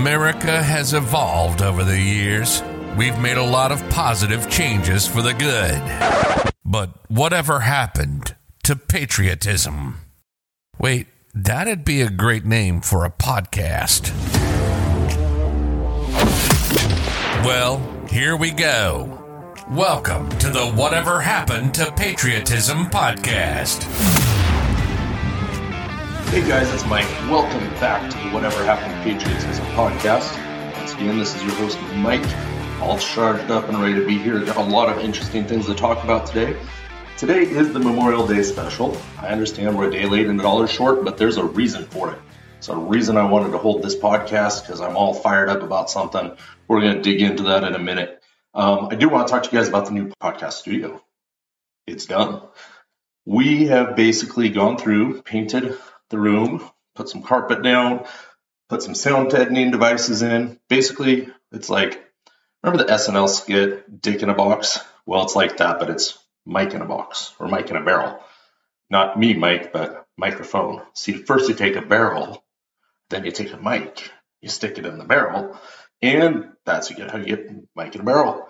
America has evolved over the years. We've made a lot of positive changes for the good. But whatever happened to patriotism? Wait, that'd be a great name for a podcast. Well, here we go. Welcome to the Whatever Happened to Patriotism podcast. Hey guys, it's Mike. Welcome back to the Whatever Happened to Patriotism podcast. Once again, this is your host, Mike, all charged up and ready to be here. Got a lot of interesting things to talk about today. Today is the Memorial Day special. I understand we're a day late and a dollar short, but there's a reason for it. It's a reason I wanted to hold this podcast because I'm all fired up about something. We're going to dig into that in a minute. Um, I do want to talk to you guys about the new podcast studio. It's done. We have basically gone through, painted the room, put some carpet down, put some sound deadening devices in. Basically, it's like remember the SNL skit "Dick in a Box"? Well, it's like that, but it's Mike in a box or Mike in a barrel. Not me, Mike, but microphone. See, first you take a barrel, then you take a mic, you stick it in the barrel, and that's how you get Mike in a barrel.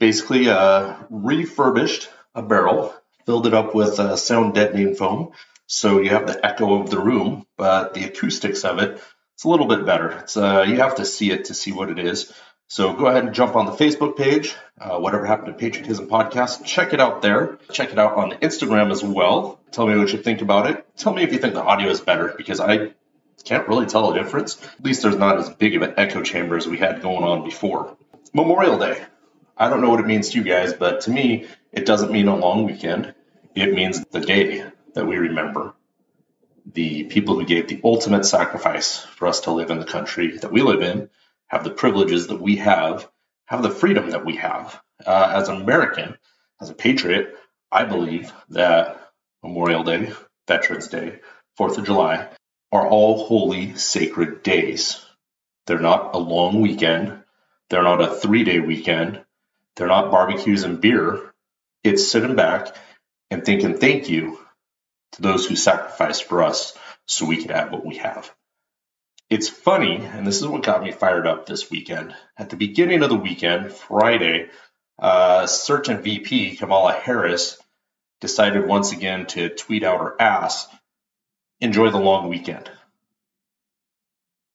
Basically, uh, refurbished a barrel, filled it up with uh, sound deadening foam, so you have the echo of the room, but the acoustics of it, it's a little bit better. It's uh, you have to see it to see what it is. So go ahead and jump on the Facebook page, uh, whatever happened to Patriotism Podcast. Check it out there. Check it out on Instagram as well. Tell me what you think about it. Tell me if you think the audio is better because I can't really tell a difference. At least there's not as big of an echo chamber as we had going on before. Memorial Day. I don't know what it means to you guys, but to me, it doesn't mean a long weekend. It means the day that we remember the people who gave the ultimate sacrifice for us to live in the country that we live in, have the privileges that we have, have the freedom that we have. Uh, as an American, as a patriot, I believe that Memorial Day, Veterans Day, Fourth of July are all holy, sacred days. They're not a long weekend. They're not a three day weekend. They're not barbecues and beer. It's sitting back and thinking, thank you to those who sacrificed for us so we could have what we have. It's funny, and this is what got me fired up this weekend. At the beginning of the weekend, Friday, uh, certain VP, Kamala Harris, decided once again to tweet out her ass, enjoy the long weekend.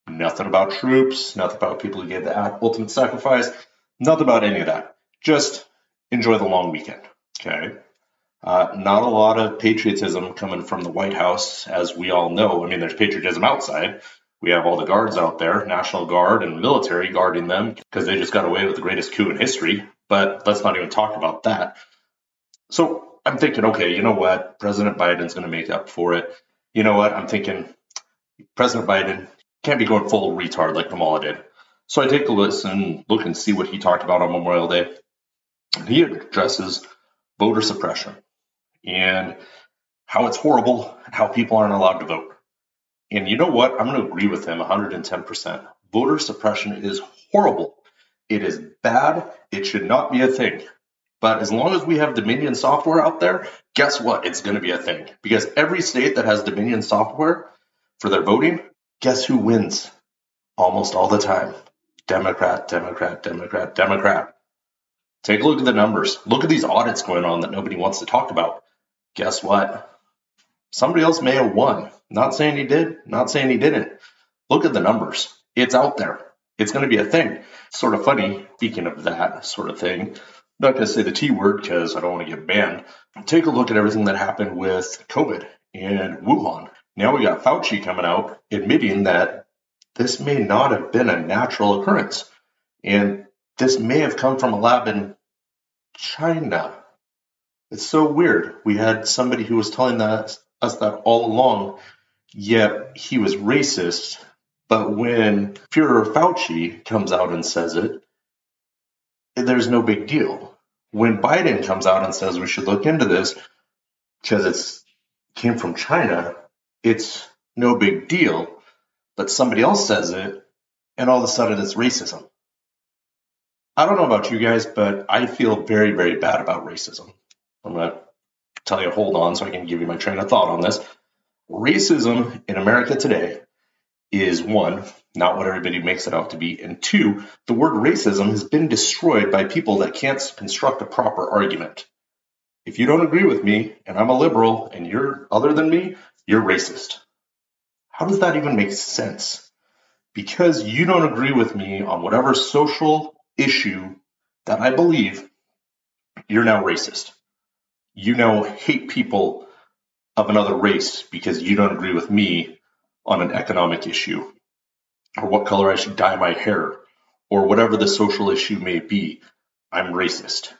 Nothing about troops, nothing about people who gave the ultimate sacrifice, nothing about any of that. Just enjoy the long weekend. Okay. Uh, not a lot of patriotism coming from the White House, as we all know. I mean, there's patriotism outside. We have all the guards out there, National Guard and military guarding them because they just got away with the greatest coup in history. But let's not even talk about that. So I'm thinking, okay, you know what? President Biden's going to make up for it. You know what? I'm thinking President Biden can't be going full retard like Kamala did. So I take a listen, look and see what he talked about on Memorial Day. He addresses voter suppression and how it's horrible and how people aren't allowed to vote. And you know what? I'm going to agree with him 110%. Voter suppression is horrible. It is bad. It should not be a thing. But as long as we have Dominion software out there, guess what? It's going to be a thing. Because every state that has Dominion software for their voting, guess who wins? Almost all the time. Democrat, Democrat, Democrat, Democrat. Take a look at the numbers. Look at these audits going on that nobody wants to talk about guess what? Somebody else may have won. Not saying he did, not saying he didn't. Look at the numbers. It's out there. It's going to be a thing. Sort of funny, speaking of that sort of thing. I'm not going to say the T word because I don't want to get banned. Take a look at everything that happened with COVID and Wuhan. Now we got Fauci coming out admitting that this may not have been a natural occurrence. And this may have come from a lab in China. It's so weird. We had somebody who was telling us, us that all along, yet he was racist. But when Führer Fauci comes out and says it, there's no big deal. When Biden comes out and says we should look into this because it's came from China, it's no big deal. But somebody else says it, and all of a sudden it's racism. I don't know about you guys, but I feel very, very bad about racism. I'm going to tell you, hold on, so I can give you my train of thought on this. Racism in America today is one, not what everybody makes it out to be. And two, the word racism has been destroyed by people that can't construct a proper argument. If you don't agree with me and I'm a liberal and you're other than me, you're racist. How does that even make sense? Because you don't agree with me on whatever social issue that I believe, you're now racist. You now hate people of another race because you don't agree with me on an economic issue or what color I should dye my hair or whatever the social issue may be. I'm racist.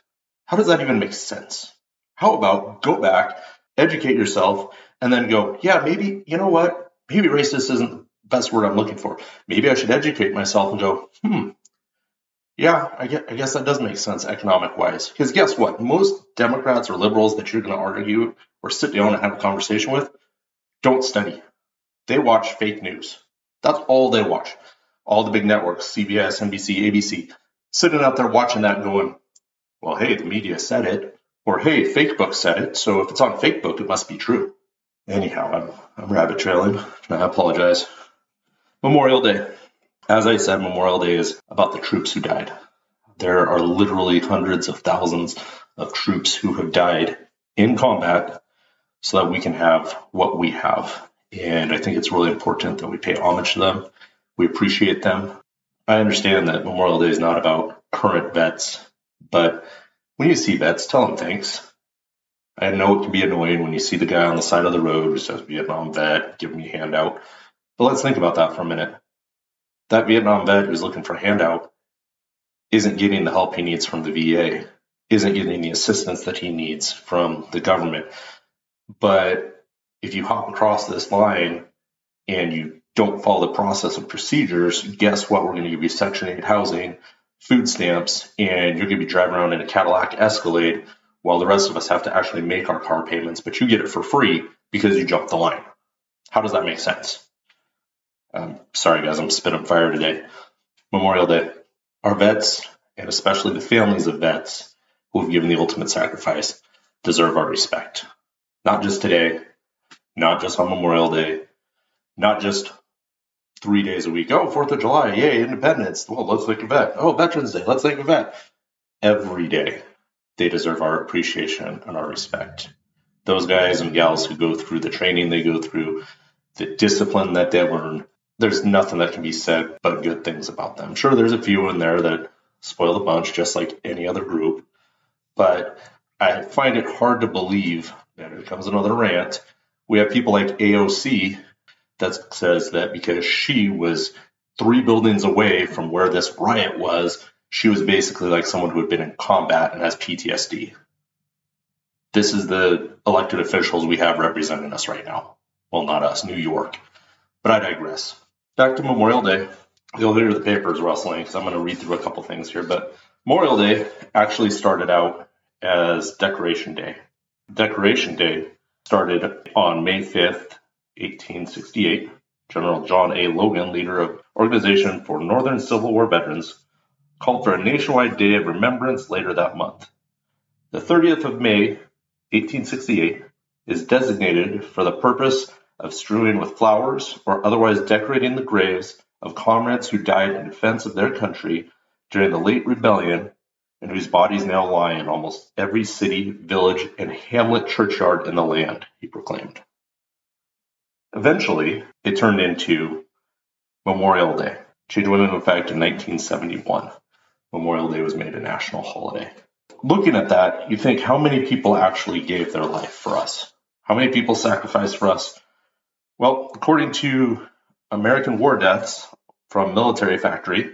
How does that even make sense? How about go back, educate yourself, and then go, yeah, maybe, you know what? Maybe racist isn't the best word I'm looking for. Maybe I should educate myself and go, hmm, yeah, I guess, I guess that does make sense economic wise. Because guess what? Most Democrats or liberals that you're going to argue or sit down and have a conversation with don't study. They watch fake news. That's all they watch. All the big networks, CBS, NBC, ABC, sitting out there watching that going, well, hey, the media said it. Or hey, fake book said it. So if it's on fake book, it must be true. Anyhow, I'm, I'm rabbit trailing. I apologize. Memorial Day. As I said, Memorial Day is about the troops who died. There are literally hundreds of thousands of troops who have died in combat so that we can have what we have. And I think it's really important that we pay homage to them. We appreciate them. I understand that Memorial Day is not about current vets, but when you see vets, tell them thanks. I know it can be annoying when you see the guy on the side of the road who says Vietnam vet, give me a handout. But let's think about that for a minute that Vietnam vet who's looking for a handout isn't getting the help he needs from the VA, isn't getting the assistance that he needs from the government. But if you hop across this line and you don't follow the process of procedures, guess what? We're going to give you Section 8 housing, food stamps, and you're going to be driving around in a Cadillac Escalade while the rest of us have to actually make our car payments, but you get it for free because you jumped the line. How does that make sense? Um, sorry, guys, I'm spitting on fire today. Memorial Day. Our vets, and especially the families of vets who have given the ultimate sacrifice, deserve our respect. Not just today, not just on Memorial Day, not just three days a week. Oh, Fourth of July, yay, independence. Well, let's thank a vet. Oh, Veterans Day, let's thank a vet. Every day, they deserve our appreciation and our respect. Those guys and gals who go through the training they go through, the discipline that they learn, there's nothing that can be said but good things about them. Sure, there's a few in there that spoil the bunch, just like any other group, but I find it hard to believe, and here comes another rant, we have people like AOC that says that because she was three buildings away from where this riot was, she was basically like someone who had been in combat and has PTSD. This is the elected officials we have representing us right now. Well, not us, New York. But I digress back to Memorial Day. You'll hear the papers rustling because I'm going to read through a couple things here. But Memorial Day actually started out as Decoration Day. Decoration Day started on May 5th, 1868. General John A. Logan, leader of Organization for Northern Civil War Veterans, called for a nationwide day of remembrance later that month. The 30th of May, 1868, is designated for the purpose of strewing with flowers or otherwise decorating the graves of comrades who died in defense of their country during the late rebellion and whose bodies now lie in almost every city, village, and hamlet churchyard in the land, he proclaimed. Eventually, it turned into Memorial Day. Change went into effect in 1971. Memorial Day was made a national holiday. Looking at that, you think how many people actually gave their life for us? How many people sacrificed for us? Well, according to American War Deaths from Military Factory,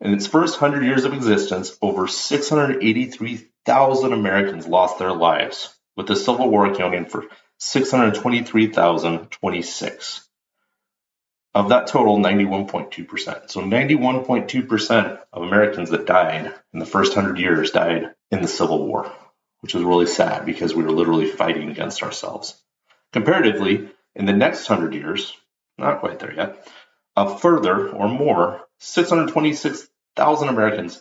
in its first 100 years of existence, over 683,000 Americans lost their lives, with the Civil War accounting for 623,026. Of that total, 91.2%. So 91.2% of Americans that died in the first 100 years died in the Civil War, which is really sad because we were literally fighting against ourselves. Comparatively, in the next hundred years, not quite there yet, a further or more 626,000 Americans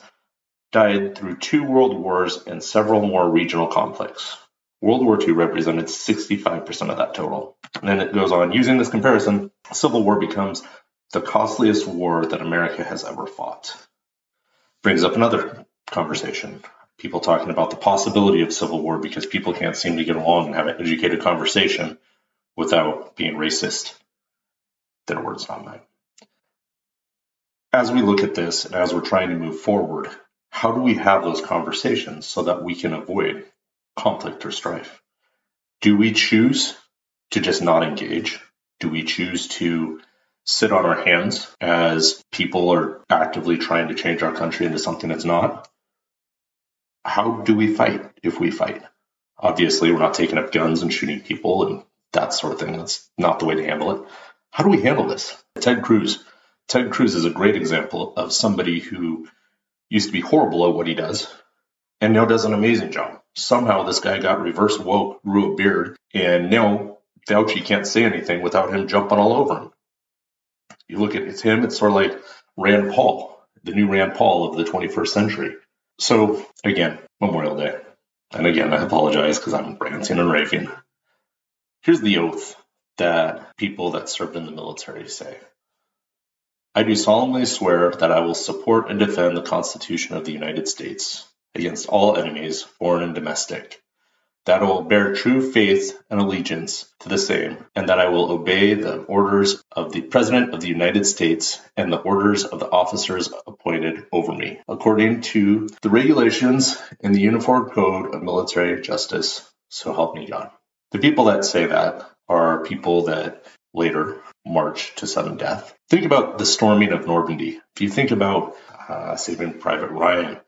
died through two world wars and several more regional conflicts. World War II represented 65% of that total. And then it goes on. Using this comparison, Civil War becomes the costliest war that America has ever fought. Brings up another conversation. People talking about the possibility of civil war because people can't seem to get along and have an educated conversation without being racist. Their words, not mine. As we look at this and as we're trying to move forward, how do we have those conversations so that we can avoid conflict or strife? Do we choose to just not engage? Do we choose to sit on our hands as people are actively trying to change our country into something that's not? How do we fight if we fight? Obviously, we're not taking up guns and shooting people and that sort of thing. That's not the way to handle it. How do we handle this? Ted Cruz. Ted Cruz is a great example of somebody who used to be horrible at what he does and now does an amazing job. Somehow this guy got reverse woke, grew a beard, and now Fauci can't say anything without him jumping all over him. You look at it's him, it's sort of like Rand Paul, the new Rand Paul of the 21st century. So again, Memorial Day. And again, I apologize because I'm ranting and raving. Here's the oath that people that served in the military say. I do solemnly swear that I will support and defend the Constitution of the United States against all enemies, foreign and domestic, that I will bear true faith and allegiance to the same, and that I will obey the orders of the President of the United States and the orders of the officers appointed over me, according to the regulations in the Uniform Code of Military Justice. So help me God. The people that say that are people that later march to sudden death. Think about the storming of Normandy. If you think about uh, Saving Private Ryan,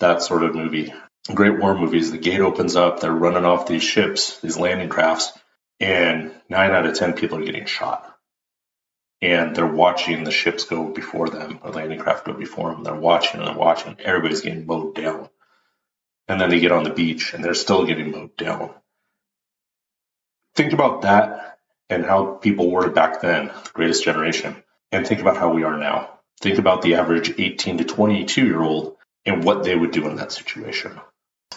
that sort of movie, great war movies, the gate opens up, they're running off these ships, these landing crafts, and nine out of 10 people are getting shot. And they're watching the ships go before them, or landing craft go before them. They're watching and they're watching. Everybody's getting mowed down. And then they get on the beach and they're still getting mowed down. Think about that and how people were back then, the greatest generation, and think about how we are now. Think about the average 18 to 22 year old and what they would do in that situation.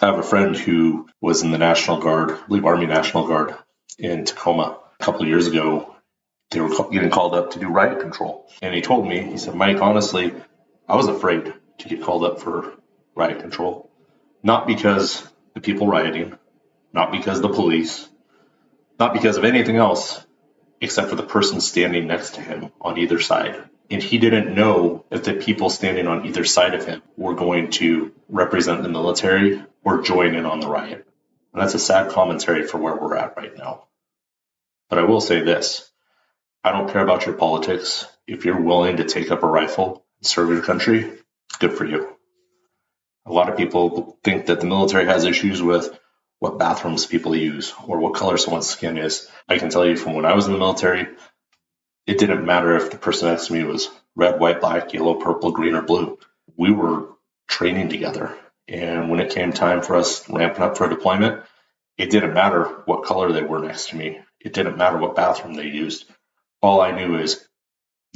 I have a friend who was in the National Guard, I believe Army National Guard in Tacoma a couple of years ago. They were getting called up to do riot control. And he told me, he said, Mike, honestly, I was afraid to get called up for riot control. Not because the people rioting, not because the police, not because of anything else, except for the person standing next to him on either side. And he didn't know if the people standing on either side of him were going to represent the military or join in on the riot. And that's a sad commentary for where we're at right now. But I will say this I don't care about your politics. If you're willing to take up a rifle and serve your country, good for you. A lot of people think that the military has issues with what bathrooms people use or what color someone's skin is. I can tell you from when I was in the military, it didn't matter if the person next to me was red, white, black, yellow, purple, green, or blue. We were training together. And when it came time for us ramping up for a deployment, it didn't matter what color they were next to me. It didn't matter what bathroom they used. All I knew is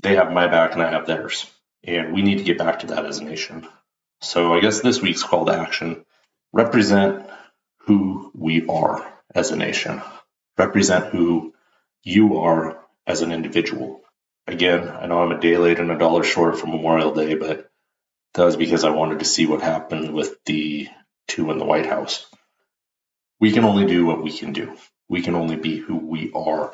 they have my back and I have theirs. And we need to get back to that as a nation. So I guess this week's call to action represent who we are as a nation, represent who you are as an individual. Again, I know I'm a day late and a dollar short for Memorial Day, but that was because I wanted to see what happened with the two in the White House. We can only do what we can do. We can only be who we are.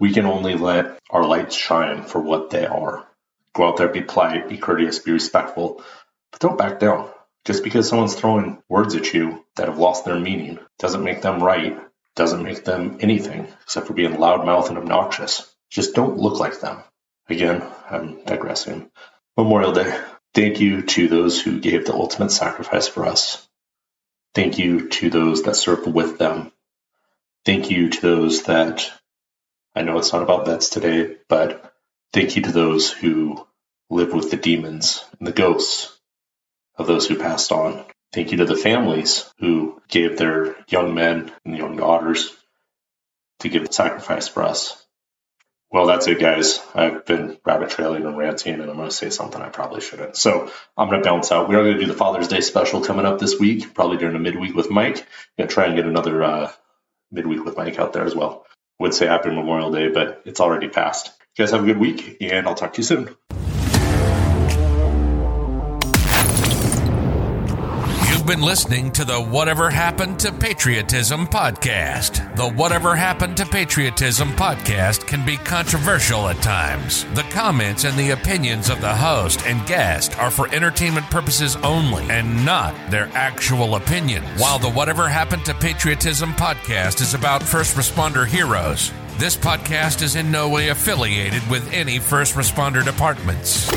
We can only let our lights shine for what they are. Go out there, be polite, be courteous, be respectful, but don't back down. Just because someone's throwing words at you that have lost their meaning doesn't make them right, doesn't make them anything except for being loudmouth and obnoxious. Just don't look like them. Again, I'm digressing. Memorial Day. Thank you to those who gave the ultimate sacrifice for us. Thank you to those that served with them. Thank you to those that I know it's not about vets today, but thank you to those who live with the demons and the ghosts of those who passed on. Thank you to the families who gave their young men and young daughters to give the sacrifice for us. Well, that's it, guys. I've been rabbit trailing and ranting, and I'm going to say something I probably shouldn't. So I'm going to bounce out. We are going to do the Father's Day special coming up this week, probably during a midweek with Mike. I'm Going to try and get another uh, midweek with Mike out there as well. Would say happy Memorial Day, but it's already passed. You guys have a good week, and I'll talk to you soon. You've been listening to the Whatever Happened to Patriotism podcast. The Whatever Happened to Patriotism podcast can be controversial at times. The comments and the opinions of the host and guest are for entertainment purposes only and not their actual opinions. While the Whatever Happened to Patriotism podcast is about first responder heroes, this podcast is in no way affiliated with any first responder departments.